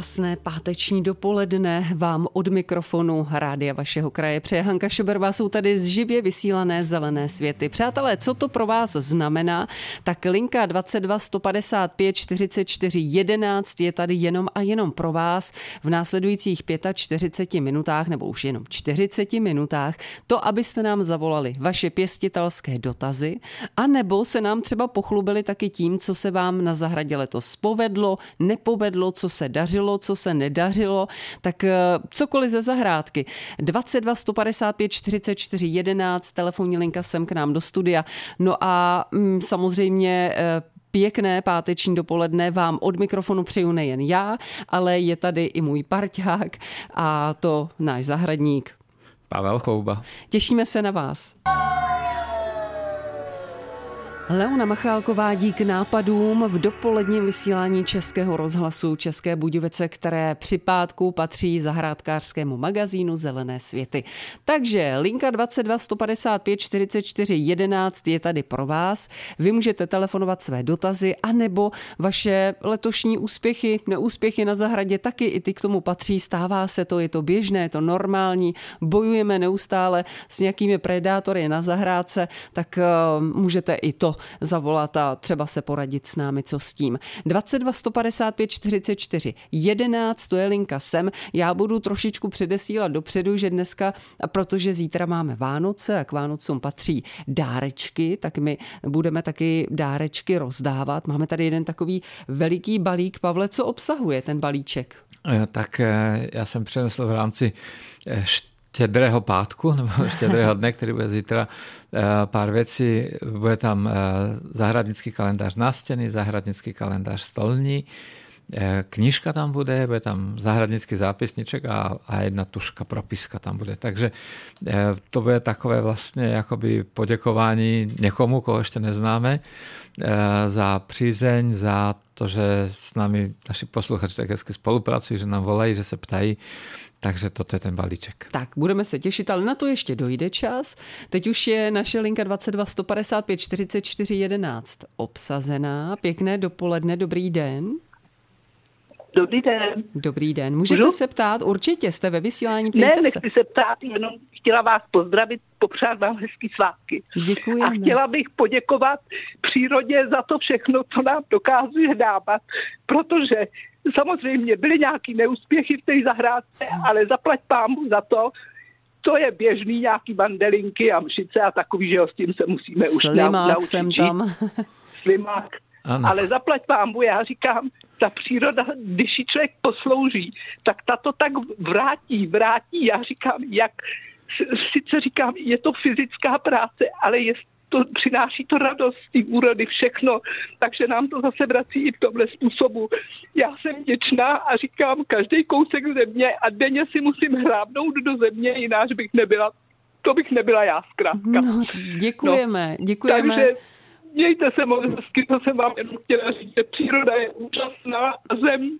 Krásné páteční dopoledne vám od mikrofonu Rádia vašeho kraje přeje Hanka Šoberová. Jsou tady z živě vysílané zelené světy. Přátelé, co to pro vás znamená? Tak linka 22 155 44 11 je tady jenom a jenom pro vás v následujících 45 minutách nebo už jenom 40 minutách to, abyste nám zavolali vaše pěstitelské dotazy a nebo se nám třeba pochlubili taky tím, co se vám na zahradě letos povedlo, nepovedlo, co se dařilo dařilo, co se nedařilo, tak eh, cokoliv ze zahrádky. 22 155 44 11, telefonní linka sem k nám do studia. No a mm, samozřejmě eh, Pěkné páteční dopoledne vám od mikrofonu přeju nejen já, ale je tady i můj parťák a to náš zahradník. Pavel Chouba. Těšíme se na vás. Leona Machálková dík nápadům v dopoledním vysílání Českého rozhlasu České Budějovice, které při pátku patří zahrádkářskému magazínu Zelené světy. Takže linka 22 155 44 11 je tady pro vás. Vy můžete telefonovat své dotazy anebo vaše letošní úspěchy, neúspěchy na zahradě taky i ty k tomu patří. Stává se to, je to běžné, je to normální. Bojujeme neustále s nějakými predátory na zahrádce, tak uh, můžete i to zavolat a třeba se poradit s námi, co s tím. 22 155 44 11, to je linka sem. Já budu trošičku předesílat dopředu, že dneska, protože zítra máme Vánoce a k Vánocům patří dárečky, tak my budeme taky dárečky rozdávat. Máme tady jeden takový veliký balík. Pavle, co obsahuje ten balíček? Eh, tak eh, já jsem přenesl v rámci eh, štědrého pátku, nebo štědrého dne, který bude zítra, eh, pár věcí. Bude tam eh, zahradnický kalendář na stěny, zahradnický kalendář stolní, knižka tam bude, bude tam zahradnický zápisníček a, a jedna tuška, propiska tam bude. Takže to bude takové vlastně jakoby poděkování někomu, koho ještě neznáme, za přízeň, za to, že s námi naši posluchači tak hezky spolupracují, že nám volají, že se ptají takže toto je ten balíček. Tak, budeme se těšit, ale na to ještě dojde čas. Teď už je naše linka 22 155 44 11 obsazená. Pěkné dopoledne, dobrý den. Dobrý den. Dobrý den. Můžete Můžu? se ptát, určitě jste ve vysílání, Ne, nechci se. se ptát, jenom chtěla vás pozdravit, popřát vám hezký svátky. Děkuji. A chtěla bych poděkovat přírodě za to všechno, co nám dokáže dávat, protože samozřejmě byly nějaký neúspěchy v té zahrádce, ale zaplať pámu za to, to je běžný nějaký mandelinky a mšice a takový, že s tím se musíme Slimák už naučit. jsem tam. Slimák. Ano. Ale zaplať pámu, já říkám, ta příroda, když ji člověk poslouží, tak ta to tak vrátí, vrátí. Já říkám, jak, sice říkám, je to fyzická práce, ale je to přináší to radost, ty úrody, všechno, takže nám to zase vrací i v tomhle způsobu. Já jsem vděčná a říkám, každý kousek země a denně si musím hrábnout do země, jináč bych nebyla, to bych nebyla já zkrátka. No, děkujeme, no, děkujeme. Takže mějte se moc hezky, to jsem vám jenom chtěla říct, že příroda je úžasná a zem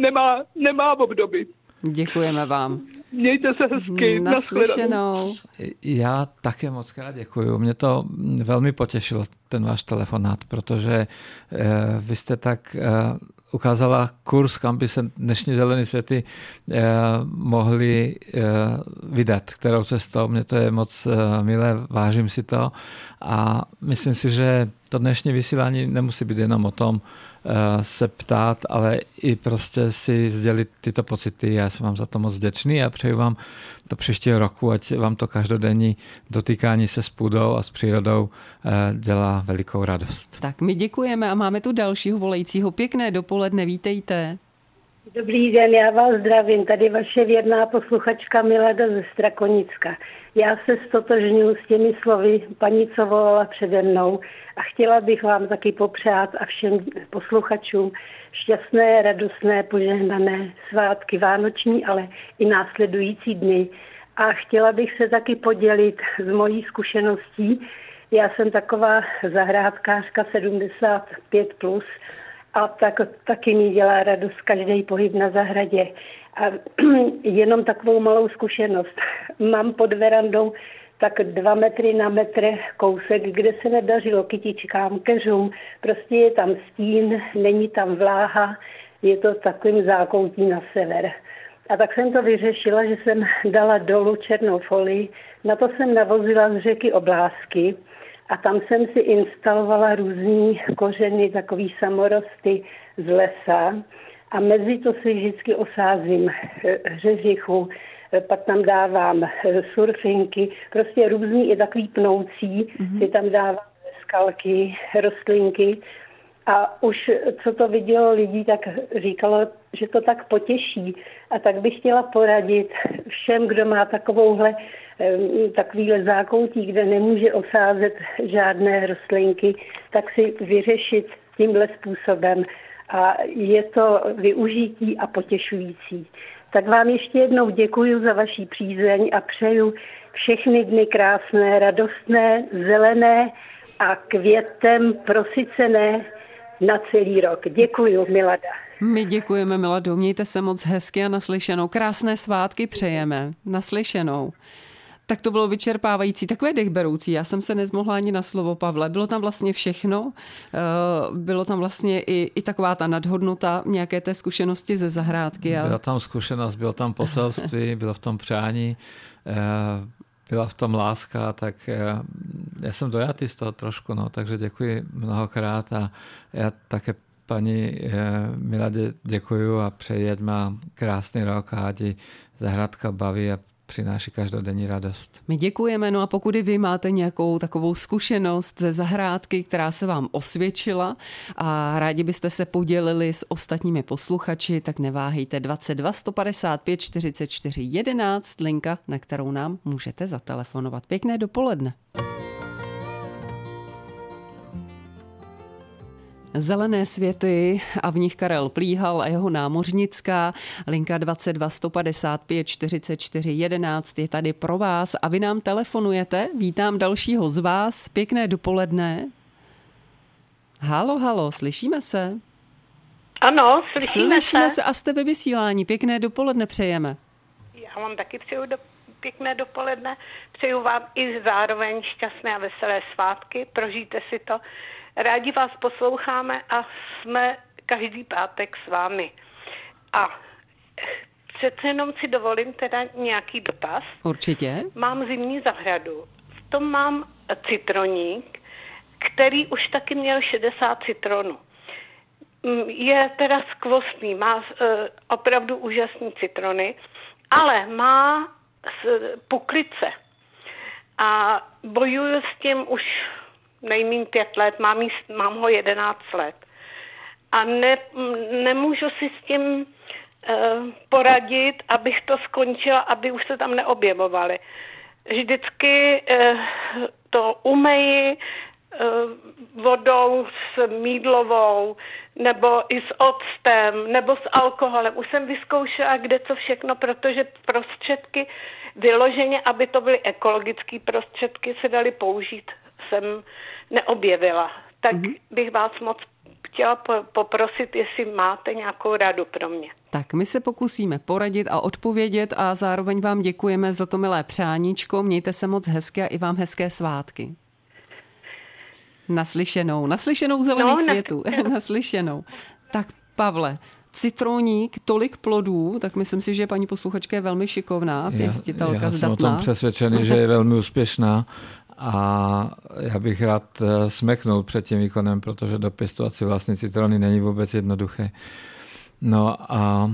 nemá, nemá obdoby. Děkujeme vám. Mějte se hezky. Naslyšenou. Já také moc krát děkuji. Mě to velmi potěšilo, ten váš telefonát, protože eh, vy jste tak eh, ukázala kurz, kam by se dnešní zelené světy eh, mohly eh, vydat, kterou cestou. Mně to je moc eh, milé, vážím si to a myslím si, že to dnešní vysílání nemusí být jenom o tom, Eh, se ptát, ale i prostě si sdělit tyto pocity. Já jsem vám za to moc vděčný a přeju vám do příštího roku, ať vám to každodenní dotýkání se s půdou a s přírodou eh, dělá velikou radost. Tak my děkujeme a máme tu dalšího volajícího. Pěkné dopoledne, vítejte. Dobrý den, já vás zdravím. Tady vaše věrná posluchačka Milada ze Strakonicka. Já se stotožňuji s těmi slovy paní, co volala přede mnou a chtěla bych vám taky popřát a všem posluchačům šťastné, radostné, požehnané svátky vánoční, ale i následující dny. A chtěla bych se taky podělit z mojí zkušeností. Já jsem taková zahrádkářka 75+, plus A tak, taky mi dělá radost každý pohyb na zahradě. A jenom takovou malou zkušenost. Mám pod verandou tak dva metry na metr kousek, kde se nedařilo kytičkám, keřům. Prostě je tam stín, není tam vláha, je to takovým zákoutí na sever. A tak jsem to vyřešila, že jsem dala dolů černou folii, na to jsem navozila z řeky oblásky a tam jsem si instalovala různý kořeny, takový samorosty z lesa a mezi to si vždycky osázím hřežichu, pak tam dávám surfinky, prostě různý i takový pnoucí, mm-hmm. si tam dávám skalky, rostlinky a už co to vidělo lidí, tak říkalo, že to tak potěší. A tak bych chtěla poradit všem, kdo má takovouhle takovýhle zákoutí, kde nemůže osázet žádné rostlinky, tak si vyřešit tímhle způsobem. A je to využití a potěšující. Tak vám ještě jednou děkuji za vaší přízeň a přeju všechny dny krásné, radostné, zelené a květem prosycené na celý rok. Děkuji, Milada. My děkujeme, Milado. Mějte se moc hezky a naslyšenou. Krásné svátky přejeme. Naslyšenou. Tak to bylo vyčerpávající, takové dechberoucí. Já jsem se nezmohla ani na slovo, Pavle. Bylo tam vlastně všechno. Eh, bylo tam vlastně i, i taková ta nadhodnota nějaké té zkušenosti ze zahrádky. Byla tam zkušenost, bylo tam poselství, bylo v tom přání, eh, byla v tom láska, tak eh, já jsem dojatý z toho trošku, no, takže děkuji mnohokrát a já také paní Miladě děkuji a přeji, ať má krásný rok a ať zahradka baví a přináší každodenní radost. My děkujeme, no a pokud i vy máte nějakou takovou zkušenost ze zahrádky, která se vám osvědčila a rádi byste se podělili s ostatními posluchači, tak neváhejte 22 155 44 11, linka, na kterou nám můžete zatelefonovat. Pěkné dopoledne. Zelené světy a v nich Karel Plíhal a jeho námořnická. Linka 22 155 44 11 je tady pro vás a vy nám telefonujete. Vítám dalšího z vás. Pěkné dopoledne. Halo, halo, slyšíme se? Ano, slyšíme, slyšíme se. se. a jste ve vysílání. Pěkné dopoledne přejeme. Já vám taky přeju do, pěkné dopoledne. Přeju vám i zároveň šťastné a veselé svátky. Prožijte si to Rádi vás posloucháme a jsme každý pátek s vámi. A přece jenom si dovolím teda nějaký dotaz. Určitě. Mám zimní zahradu. V tom mám citroník, který už taky měl 60 citronů. Mm, je teda skvostný, má uh, opravdu úžasný citrony, ale má puklice. A bojuju s tím už nejmín pět let, mám, jí, mám ho jedenáct let. A ne, nemůžu si s tím uh, poradit, abych to skončila, aby už se tam neobjevovaly. Vždycky uh, to umeji uh, vodou s mídlovou, nebo i s octem, nebo s alkoholem. Už jsem vyzkoušela kde co všechno, protože prostředky vyloženě, aby to byly ekologické prostředky, se daly použít jsem neobjevila. Tak mm-hmm. bych vás moc chtěla poprosit, jestli máte nějakou radu pro mě. Tak my se pokusíme poradit a odpovědět a zároveň vám děkujeme za to milé přáníčko. Mějte se moc hezké a i vám hezké svátky. Naslyšenou, naslyšenou zelených no, světů, naslyšenou. Tak Pavle, citroník, tolik plodů, tak myslím si, že paní posluchačka je velmi šikovná, pěstitelka já, já jsem o tom přesvědčený, že je velmi úspěšná a já bych rád eh, smeknul před tím výkonem, protože dopěstovat si vlastní citrony není vůbec jednoduché. No a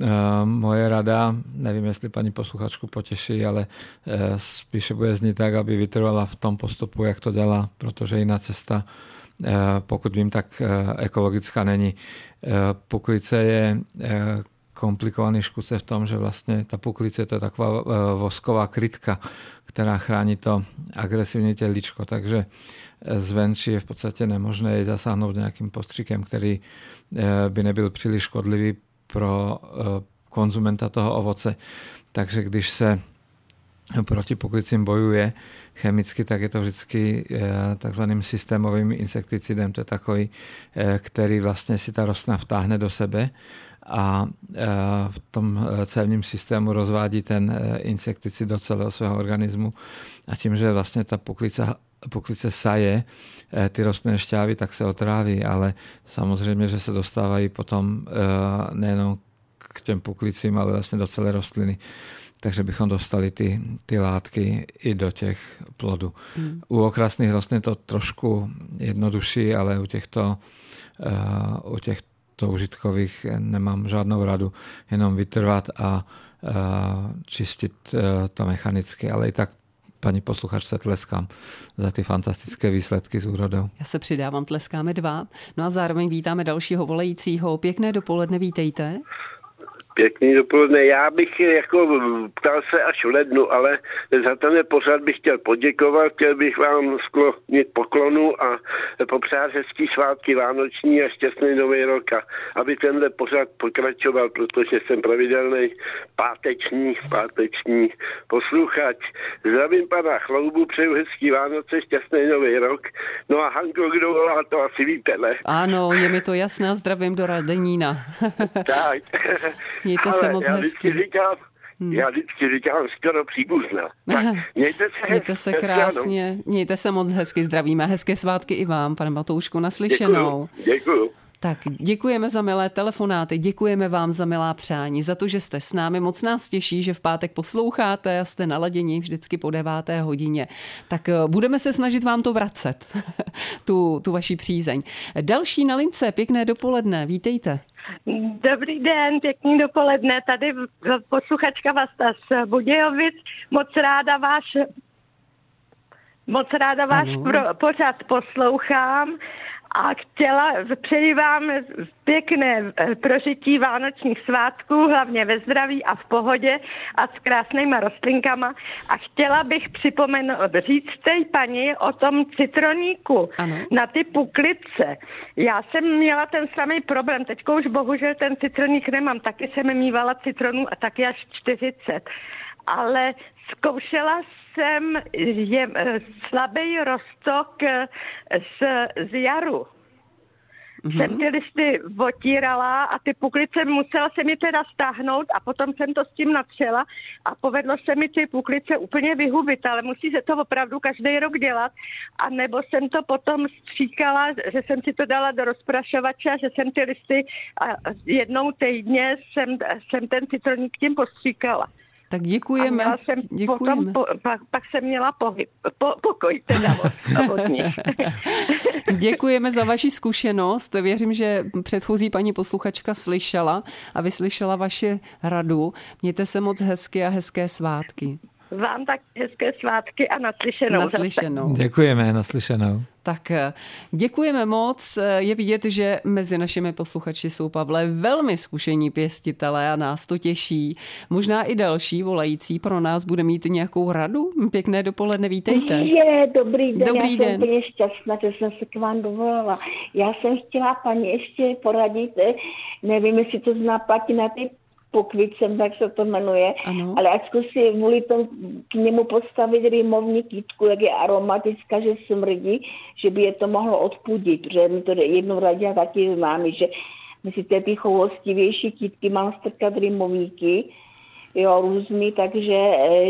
e, moje rada, nevím, jestli paní posluchačku potěší, ale e, spíše bude znít tak, aby vytrvala v tom postupu, jak to dělá, protože jiná cesta, pokud vím, tak ekologická není. Puklice je komplikovaný škůdce v tom, že vlastně ta puklice to je taková vosková krytka, která chrání to agresivní těličko, takže eh, zvenčí je v podstatě nemožné jej zasáhnout nějakým postřikem, který eh, by nebyl příliš škodlivý pro eh, konzumenta toho ovoce. Takže když se proti poklicím bojuje chemicky, tak je to vždycky takzvaným systémovým insekticidem. To je takový, který vlastně si ta rostlina vtáhne do sebe a v tom cévním systému rozvádí ten insekticid do celého svého organismu a tím, že vlastně ta poklice, poklice saje ty rostlinné šťávy, tak se otráví, ale samozřejmě, že se dostávají potom nejenom k těm poklicím, ale vlastně do celé rostliny takže bychom dostali ty, ty látky i do těch plodů. Hmm. U okrasných rostlin je to trošku jednodušší, ale u těchto, uh, u těchto užitkových nemám žádnou radu, jenom vytrvat a čistit uh, to mechanicky, ale i tak paní posluchačce tleskám za ty fantastické výsledky s úrodou. Já se přidávám, tleskáme dva. No a zároveň vítáme dalšího volajícího. Pěkné dopoledne, vítejte. Pěkný dopoledne. Já bych jako ptal se až v lednu, ale za ten pořad bych chtěl poděkovat, chtěl bych vám sklonit poklonu a popřát hezký svátky vánoční a šťastný nový rok a aby tenhle pořad pokračoval, protože jsem pravidelný páteční, páteční posluchač. Zdravím pana Chloubu, přeju hezký Vánoce, šťastný nový rok. No a Hanko, kdo volá, to asi víte, ne? Ano, je mi to jasné, zdravím do Radenína. tak. Mějte Ale se moc já hezky. Říkám, Hmm. Já vždycky říkám skoro příbuzná. mějte se, mějte se krásně, mějte se moc hezky, zdravíme. Hezké svátky i vám, pane Matoušku, naslyšenou. Děkuju, děkuju. Tak děkujeme za milé telefonáty, děkujeme vám za milá přání, za to, že jste s námi. Moc nás těší, že v pátek posloucháte a jste naladěni vždycky po deváté hodině. Tak eh, budeme se snažit vám to vracet, tu, tu vaši přízeň. Další na lince, pěkné dopoledne, vítejte. Dobrý den, pěkný dopoledne. Tady posluchačka Vasta z Budějovic. Moc ráda váš Moc ráda váš pro, pořad poslouchám a chtěla, přeji vám pěkné eh, prožití vánočních svátků, hlavně ve zdraví a v pohodě a s krásnýma rostlinkama. A chtěla bych připomenout, říct té paní o tom citroníku ano. na ty puklice. Já jsem měla ten samý problém, teďko už bohužel ten citroník nemám, taky jsem mývala citronů a taky až 40. Ale zkoušela jsem je, eh, slabý rostok eh, z, z jaru. Mm-hmm. Jsem ty listy otírala a ty puklice musela se mi teda stáhnout a potom jsem to s tím natřela a povedlo se mi ty puklice úplně vyhubit, ale musí se to opravdu každý rok dělat a nebo jsem to potom stříkala, že jsem si to dala do rozprašovače, že jsem ty listy a jednou týdně jsem, jsem ten citroník tím postříkala. Tak děkujeme. A jsem děkujeme. Potom, po, pak, pak jsem měla pohyb, po, pokoj teda od, od nich. děkujeme za vaši zkušenost. Věřím, že předchozí paní posluchačka slyšela a vyslyšela vaše radu. Mějte se moc hezky a hezké svátky. Vám tak hezké svátky a naslyšenou. Naslyšenou. Děkujeme, naslyšenou. Tak eh, děkujeme moc. Eh, je vidět, že mezi našimi posluchači jsou, Pavle, velmi zkušení pěstitelé a nás to těší. Možná i další volající pro nás bude mít nějakou radu. Pěkné dopoledne, vítejte. Je, dobrý den, dobrý já den. jsem úplně šťastná, že jsem se k vám dovolala. Já jsem chtěla paní ještě poradit, eh, nevím, jestli to zná platí na ty pokvicem, tak se to jmenuje, ano. ale ať zkusí kvůli tomu k němu postavit rýmovní kytku, jak je aromatická, že smrdí, že by je to mohlo odpudit, protože mi to jednou radila taky známý, že myslíte, ty choulostivější kytky mám strkat rýmovníky, jo, různý, takže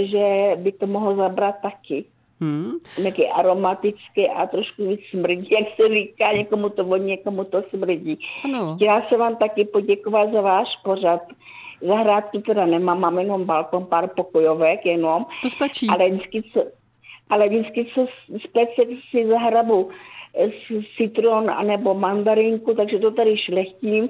že by to mohlo zabrat taky. Hmm. Nějaký aromatický a trošku víc smrdí, jak se říká, někomu to voní, někomu to smrdí. Ano. Chtěla se vám taky poděkovat za váš pořad. Zahrádku teda nemám, mám jenom balkon, pár pokojovek jenom. To stačí. Ale vždycky, co, ale vždycky, co z si zahrabu citron anebo mandarinku, takže to tady šlechtím.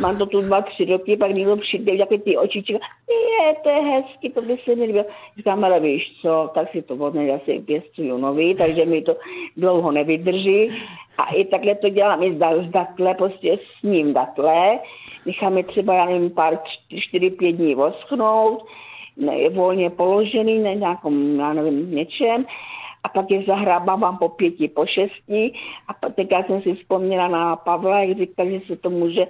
Mám to tu dva, tři roky, pak někdo přijde, jaké ty očička, je, to je hezky, to by se mi líbilo. Říkám, ale víš co, tak si to vodne, asi pěstuju nový, takže mi to dlouho nevydrží. A i takhle to dělám, i z dakle, prostě s ním dakle. Necháme třeba, já nevím, pár, čtyři, pět dní vosknout, ne, je volně položený na nějakom, já nevím, něčem a pak je zahrábávám po pěti, po šesti a teď já jsem si vzpomněla na Pavla, jak říkal, že se to může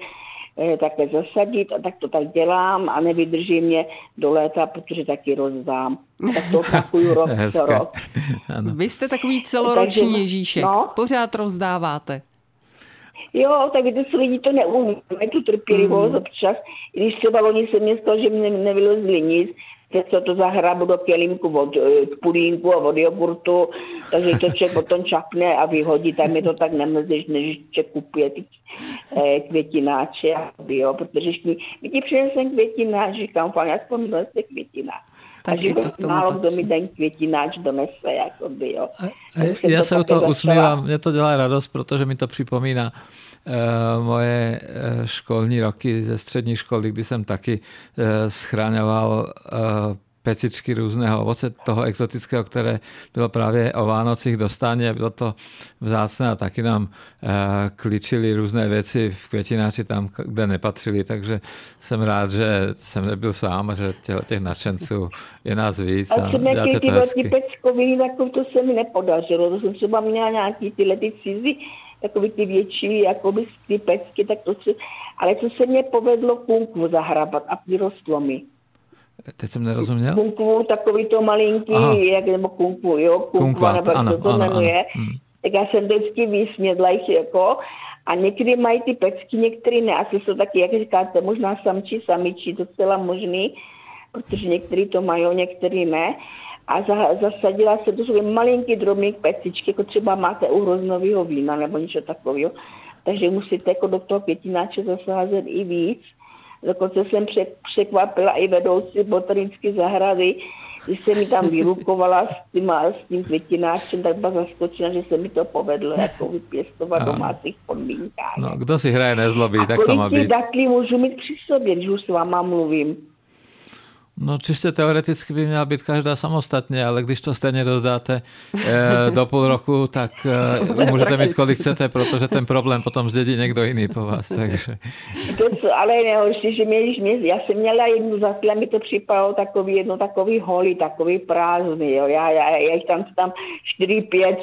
eh, také zasadit a tak to tak dělám a nevydrží mě do léta, protože taky rozdám. Tak to opakuju rok co rok. Vy jste takový celoroční Takže, Ježíšek. No? Pořád rozdáváte. Jo, tak víte, co lidi to neumí, tu trpělivost mm. občas. Když třeba loni se mě stalo, že mě nevylezli nic, co to zahrabu do kelímku od eh, pudínku a od jogurtu, takže to člověk potom čapne a vyhodí, tam je to tak nemrzí, než člověk kupuje ty eh, květináče, jo, protože mi, mi ti přinesem květináč, říkám, fajn, aspoň jste květináč. Tak a že to málo kdo mi ten květináč donese, jakoby, jo. A, a já se u toho usmívám, mě to dělá radost, protože mi to připomíná Eh, moje eh, školní roky ze střední školy, kdy jsem taky eh, schráňoval pecičky různého ovoce, toho exotického, které bylo právě o Vánocích dostání a bylo to vzácné a taky nám kličili různé věci v květináři tam, kde nepatřili, takže jsem rád, že jsem nebyl sám a že těch, těch nadšenců je nás víc a, a děláte to hezky. peckoviny, tak to se mi nepodařilo, to jsem třeba měla nějaký tyhle ty cizí takový ty větší jakoby ty pecky, tak to si, ale co se mě povedlo kunkvu zahrabat a vyrostlo mi. Teď jsem nerozuměl. Kunkvu, takový to malinký, Aha. jak nebo kunkvu, jo, kunkva, nebo ano, to, to ano, jmenuje. Ano. Hmm. Tak já jsem vždycky vysmědla jich jako a někdy mají ty pecky, některý ne. Asi jsou taky, jak říkáte, možná samčí, samičí, docela možný, protože některý to mají, některý ne a zasadila se do svůj malinký drobný pecičky, jako třeba máte u hroznového vína nebo něco takového. Takže musíte jako do toho květináče zasázet i víc. Dokonce jsem překvapila i vedoucí botanické zahrady, když se mi tam vyrukovala s tím, s tím květináčem, tak byla zaskočena, že se mi to povedlo jako vypěstovat v domácích podmínkách. No, kdo si hraje nezlobí, a tak to má být. A můžu mít při sobě, když už s váma mluvím? No čistě teoreticky by měla být každá samostatně, ale když to stejně dodáte e, do půl roku, tak e, můžete mít kolik chcete, protože ten problém potom zdědí někdo jiný po vás. Takže. To, co, ale nejhorší, že mě, mě, já jsem měla jednu za mi to připadalo takový, jedno takový holý, takový prázdný. Jo. Já, já, já jich tam, tam 4, 5,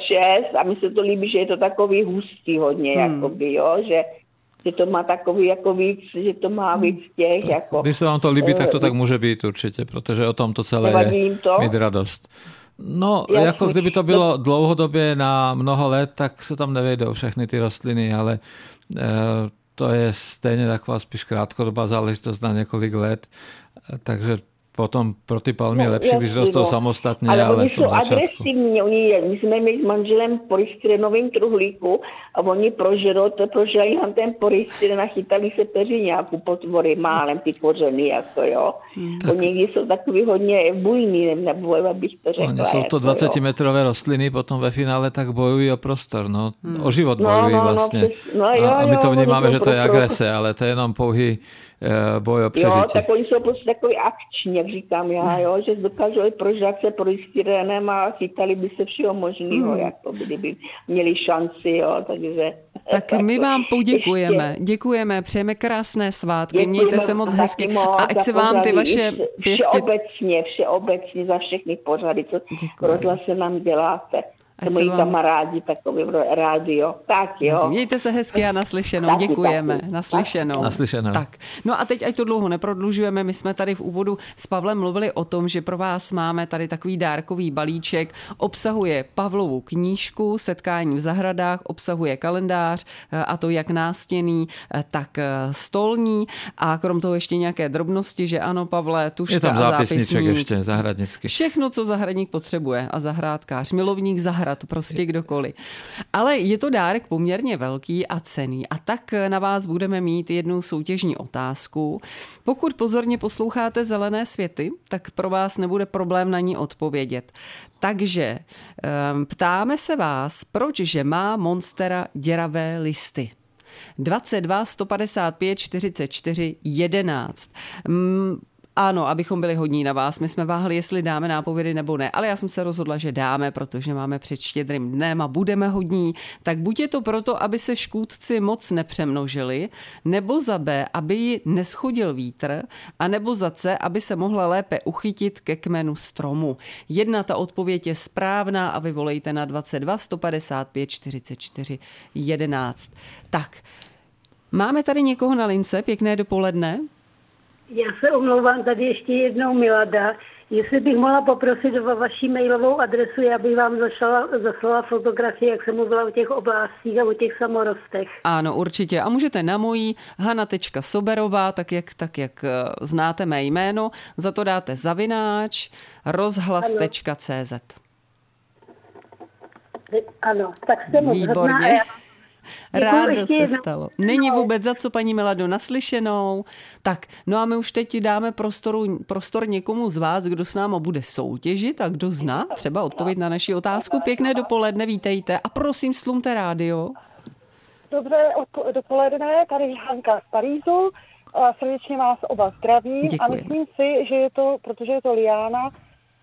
6 a mi se to líbí, že je to takový hustý hodně, hmm. jakoby, jo, že že to má takový jako víc, že to má hmm. víc těch. Tak, jako, když se vám to líbí, tak to eh, tak může být určitě, protože o tom to celé je to? mít radost. No, Jasný. jako kdyby to bylo dlouhodobě na mnoho let, tak se tam nevejdou všechny ty rostliny, ale e, to je stejně taková spíš krátkodobá záležitost na několik let, takže potom pro ty palmy no, lepší, když rostou no. samostatně, ale, ale oni jsou agresivní, oni, my jsme měli s manželem polystyrenovým truhlíku a oni prožerou, to prožili nám ten polystyren a chytali se peřiňáku potvory málem, ty kořeny, jako jo. Hmm. Tak... Oni jsou takový hodně bujní, nebo abych to řekla. Oni jsou to 20-metrové jako, rostliny, potom ve finále tak bojují o prostor, no, hmm. o život no, bojují no, no, vlastně. No, no, jo, a, a my to vnímáme, že to je agrese, ale to je jenom pouhý boj o přežití. Jo, tak oni jsou prostě takový akční, jak říkám já, jo, že dokážou i prožrat se polystyrenem a chytali by se všeho možného, hmm. jako kdyby měli šanci, jo, takže... Tak, tak my vám poděkujeme, ještě. děkujeme, přejeme krásné svátky, děkujeme mějte se moc hezky a ať se vám ty vaše pěstě... Všeobecně, všeobecně za všechny pořady, co se nám děláte. Ať moji vám... kamarádi takový rádio. Tak jo. Mějte se hezky a naslyšenou. Taky, Děkujeme. Taky. Naslyšenou. Naslyšenou. Tak. No a teď, ať to dlouho neprodlužujeme, my jsme tady v úvodu s Pavlem mluvili o tom, že pro vás máme tady takový dárkový balíček. Obsahuje Pavlovu knížku Setkání v zahradách, obsahuje kalendář, eh, a to jak nástěný, eh, tak eh, stolní a krom toho ještě nějaké drobnosti, že ano, Pavle, tuška Je tam zápisníček ještě zahradnický. Všechno, co zahradník potřebuje a zahrádkář, milovník zahrad zahrad, prostě kdokoliv. Ale je to dárek poměrně velký a cený a tak na vás budeme mít jednu soutěžní otázku. Pokud pozorně posloucháte Zelené světy, tak pro vás nebude problém na ní odpovědět. Takže ehm, ptáme se vás, proč že má Monstera děravé listy. 22 155 44 11. Ano, abychom byli hodní na vás. My jsme váhali, jestli dáme nápovědy nebo ne, ale já jsem se rozhodla, že dáme, protože máme před štědrým dnem a budeme hodní. Tak buď je to proto, aby se škůdci moc nepřemnožili, nebo za B, aby ji neschodil vítr, a nebo za C, aby se mohla lépe uchytit ke kmenu stromu. Jedna ta odpověď je správná a vy volejte na 22 155 44 11. Tak, Máme tady někoho na lince, pěkné dopoledne. Já se omlouvám tady ještě jednou, Milada. Jestli bych mohla poprosit o vaši mailovou adresu, já bych vám zašla, zaslala fotografii, jak jsem mluvila o těch oblastích a o těch samorostech. Ano, určitě. A můžete na mojí hana.soberová, tak jak, tak jak eh, znáte mé jméno, za to dáte zavináč rozhlas.cz. Ano, tak jste moc Výborně. Rádo se jednou. stalo. Není vůbec za co, paní Milado, naslyšenou. Tak, no a my už teď dáme prostoru, prostor někomu z vás, kdo s náma bude soutěžit a kdo zná třeba odpověď na naši otázku. Pěkné dopoledne, vítejte a prosím slumte rádio. Dobré dopoledne, tady Hanka z Parízu. Srdečně vás oba zdravím Děkujeme. a myslím si, že je to, protože je to liána,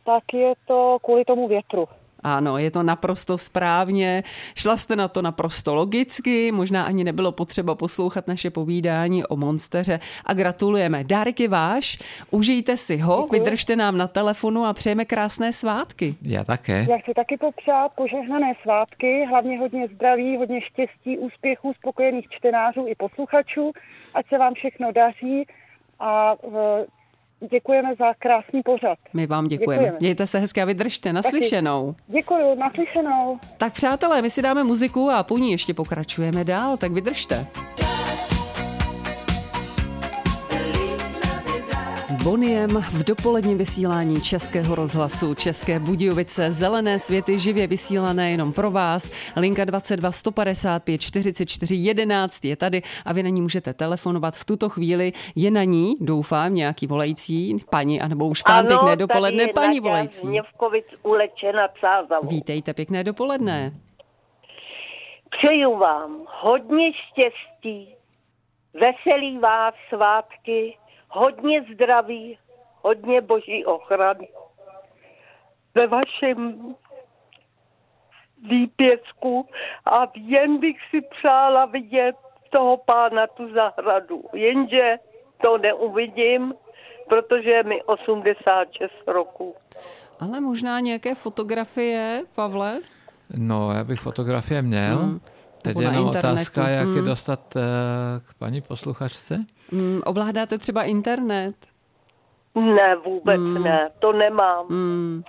tak je to kvůli tomu větru. Ano, je to naprosto správně. Šla jste na to naprosto logicky, možná ani nebylo potřeba poslouchat naše povídání o monsteře a gratulujeme. Dárek je váš, užijte si ho, Děkuji. vydržte nám na telefonu a přejeme krásné svátky. Já také. Já chci taky popřát požehnané svátky, hlavně hodně zdraví, hodně štěstí, úspěchů, spokojených čtenářů i posluchačů, ať se vám všechno daří a e, Děkujeme za krásný pořad. My vám děkujeme. děkujeme. Mějte se hezky a vydržte. Naslyšenou. Děkuji, naslyšenou. Tak přátelé, my si dáme muziku a po ní ještě pokračujeme dál, tak vydržte. Boniem v dopoledním vysílání Českého rozhlasu České Budějovice Zelené světy živě vysílané jenom pro vás. Linka 22 155 44 11 je tady a vy na ní můžete telefonovat. V tuto chvíli je na ní, doufám, nějaký volající, paní, anebo už pán, ano, pěkné dopoledne, paní volající. Měvkovic ulečena Cázavu. Vítejte, pěkné dopoledne. Přeju vám hodně štěstí, veselý vás svátky, hodně zdraví, hodně boží ochrany. Ve vašem výpěcku a jen bych si přála vidět toho pána tu zahradu. Jenže to neuvidím, protože je mi 86 roku. Ale možná nějaké fotografie, Pavle? No, já bych fotografie měl. Hmm. Teď je jenom otázka, jak hmm. je dostat eh, k paní posluchačce. Hmm, ovládáte třeba internet? Ne, vůbec hmm. ne, to nemám. Hmm.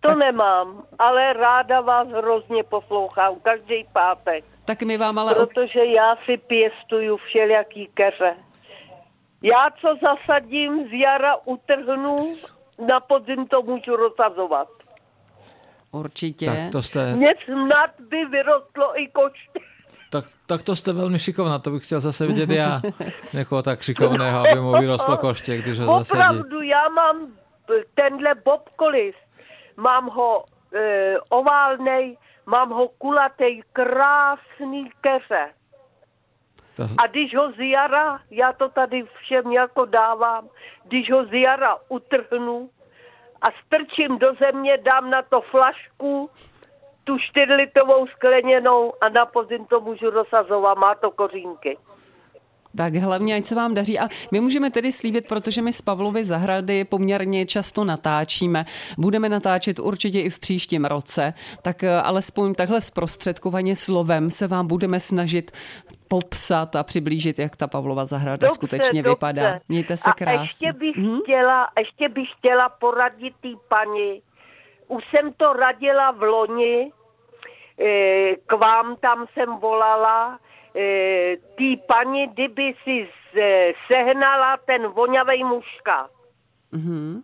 To tak... nemám, ale ráda vás hrozně poslouchám každý pátek. Tak my vám ale... Protože já si pěstuju všelijaký keře. Já co zasadím z jara utrhnu, na podzim to můžu rozsazovat. Určitě. Tak to jste... Mně snad by vyrostlo i košty. Tak, tak to jste velmi šikovná, to bych chtěl zase vidět já. Někoho tak šikovného, aby mu vyrostlo koště, když ho zasadí. Opravdu, já mám tenhle bobkolis, mám ho e, oválnej, mám ho kulatý, krásný keře. To... A když ho z jara, já to tady všem jako dávám, když ho z jara utrhnu a strčím do země, dám na to flašku, tu čtyřlitovou skleněnou a na podzim to můžu rozsazovat, má to kořínky. Tak hlavně, ať se vám daří. A my můžeme tedy slíbit, protože my z Pavlovy zahrady poměrně často natáčíme. Budeme natáčet určitě i v příštím roce. Tak eh, alespoň takhle zprostředkovaně slovem se vám budeme snažit popsat a přiblížit, jak ta Pavlova zahrada dobře, skutečně dobře. vypadá. Mějte se krásně. A ještě bych, hmm? chtěla, ještě bych chtěla poradit té paní. Už jsem to radila v loni, Eh, k vám tam jsem volala, eh, tý paní, kdyby si sehnala ten vonavej muška. Mm-hmm,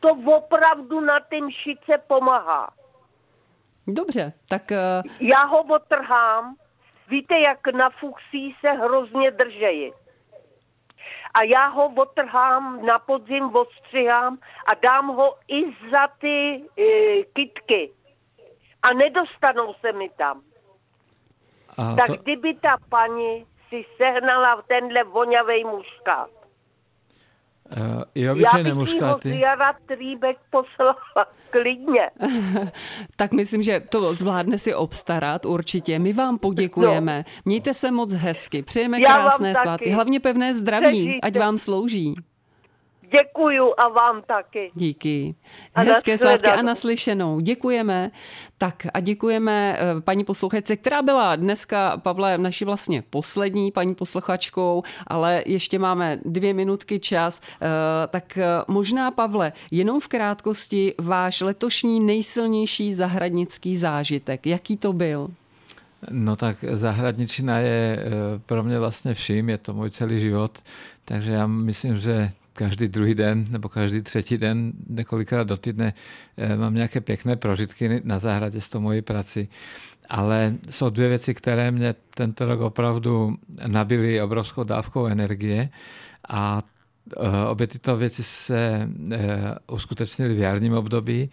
To opravdu na tím šice pomáhá. Dobře, tak... Uh... Já ho otrhám. Víte, jak na fuchsí se hrozně držejí. A já ho otrhám, na podzim odstřihám a dám ho i za ty e, kytky a nedostanou se mi tam. A tak to... kdyby ta paní si sehnala tenhle vonavej muškát. Uh, I obyčejné muškáty. Já bych trýbek poslala klidně. tak myslím, že to zvládne si obstarat určitě. My vám poděkujeme. No. Mějte se moc hezky. Přejeme Já krásné svátky. Hlavně pevné zdraví, Přežijte. ať vám slouží. Děkuju a vám taky. Díky. A Hezké svátky a naslyšenou. Děkujeme. Tak a děkujeme eh, paní posluchačce, která byla dneska, Pavle, naší vlastně poslední paní posluchačkou, ale ještě máme dvě minutky čas. Eh, tak eh, možná, Pavle, jenom v krátkosti váš letošní nejsilnější zahradnický zážitek. Jaký to byl? No tak zahradničina je pro mě vlastně vším, je to můj celý život, takže já myslím, že každý druhý den nebo každý třetí den, několikrát do týdne eh, mám nějaké pěkné prožitky na zahradě s tou mojí prací. Ale jsou dvě věci, které mě tento rok opravdu nabili obrovskou dávkou energie a eh, obě tyto věci se eh, uskutečnily v jarním období.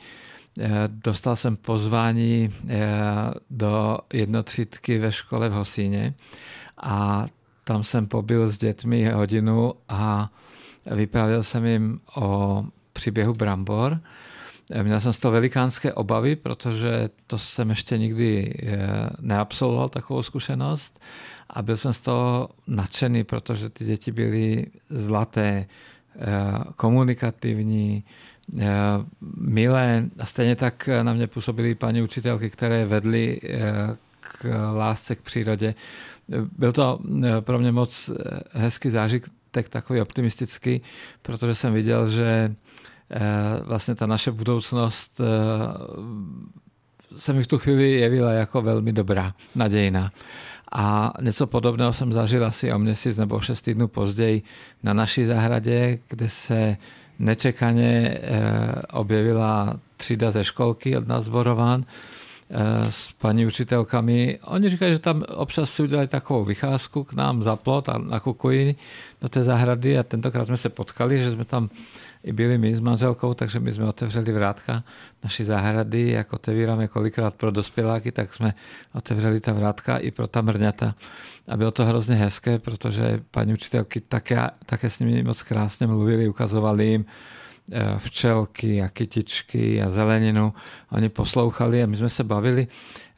Dostal jsem pozvání do jednotřídky ve škole v Hosíně a tam jsem pobyl s dětmi hodinu a Vyprávěl jsem jim o příběhu Brambor. Měl jsem z toho velikánské obavy, protože to jsem ještě nikdy eh, neabsolvoval takovou zkušenost a byl jsem z toho nadšený, protože ty děti byly zlaté, eh, komunikativní, milé a stejně tak na mě působily paní učitelky, které vedly k lásce k přírodě. Byl to pro mě moc hezký zážitek, tak takový optimistický, protože jsem viděl, že eh, vlastně ta naše budoucnost eh, se mi v tu chvíli jevila jako velmi dobrá, nadějná. A něco podobného jsem zažil asi o měsíc nebo šest týdnů později na naší zahradě, kde se nečekaně eh, objevila třída ze školky od nás Borován Eh, s paní učitelkami. Oni říkají, že tam občas si udělali takovou vycházku k nám za plot a nakukují do té zahrady a tentokrát jsme se potkali, že jsme tam i byli my s manželkou, takže my jsme otevřeli vrátka naší zahrady, jak otevíráme kolikrát pro dospěláky, tak jsme otevřeli ta vrátka i pro ta mrňata. A bylo to hrozně hezké, protože paní učitelky také, také s nimi moc krásně mluvili, ukazovali jim, včelky a kytičky a zeleninu. Oni poslouchali a my jsme se bavili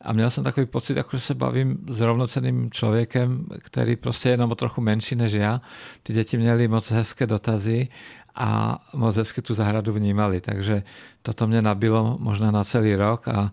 a měl jsem takový pocit, jako že se bavím s rovnoceným člověkem, který prostě je jenom o trochu menší než já. Ty děti měly moc hezké dotazy a moc hezky tu zahradu vnímali. Takže toto mě nabilo možná na celý rok a Eh,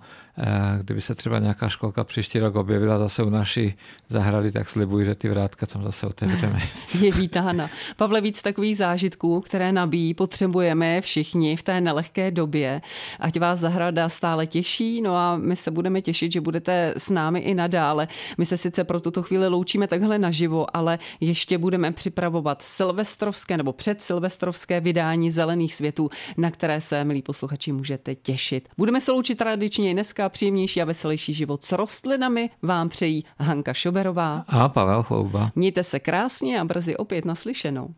kdyby se třeba nějaká školka příští rok objevila zase u naší zahrady, tak slibuji, že ty vrátka tam zase otevřeme. Je vítána. Pavle, víc takových zážitků, které nabíjí, potřebujeme všichni v té nelehké době. Ať vás zahrada stále těší, no a my se budeme těšit, že budete s námi i nadále. My se sice pro tuto chvíli loučíme takhle naživo, ale ještě budeme připravovat silvestrovské nebo předsilvestrovské vydání Zelených světů, na které se, milí posluchači, můžete těšit. Budeme se loučit tradičně dneska dneska příjemnější a veselější život s rostlinami vám přejí Hanka Šoberová a Pavel Chlouba. Mějte se krásně a brzy opět naslyšenou.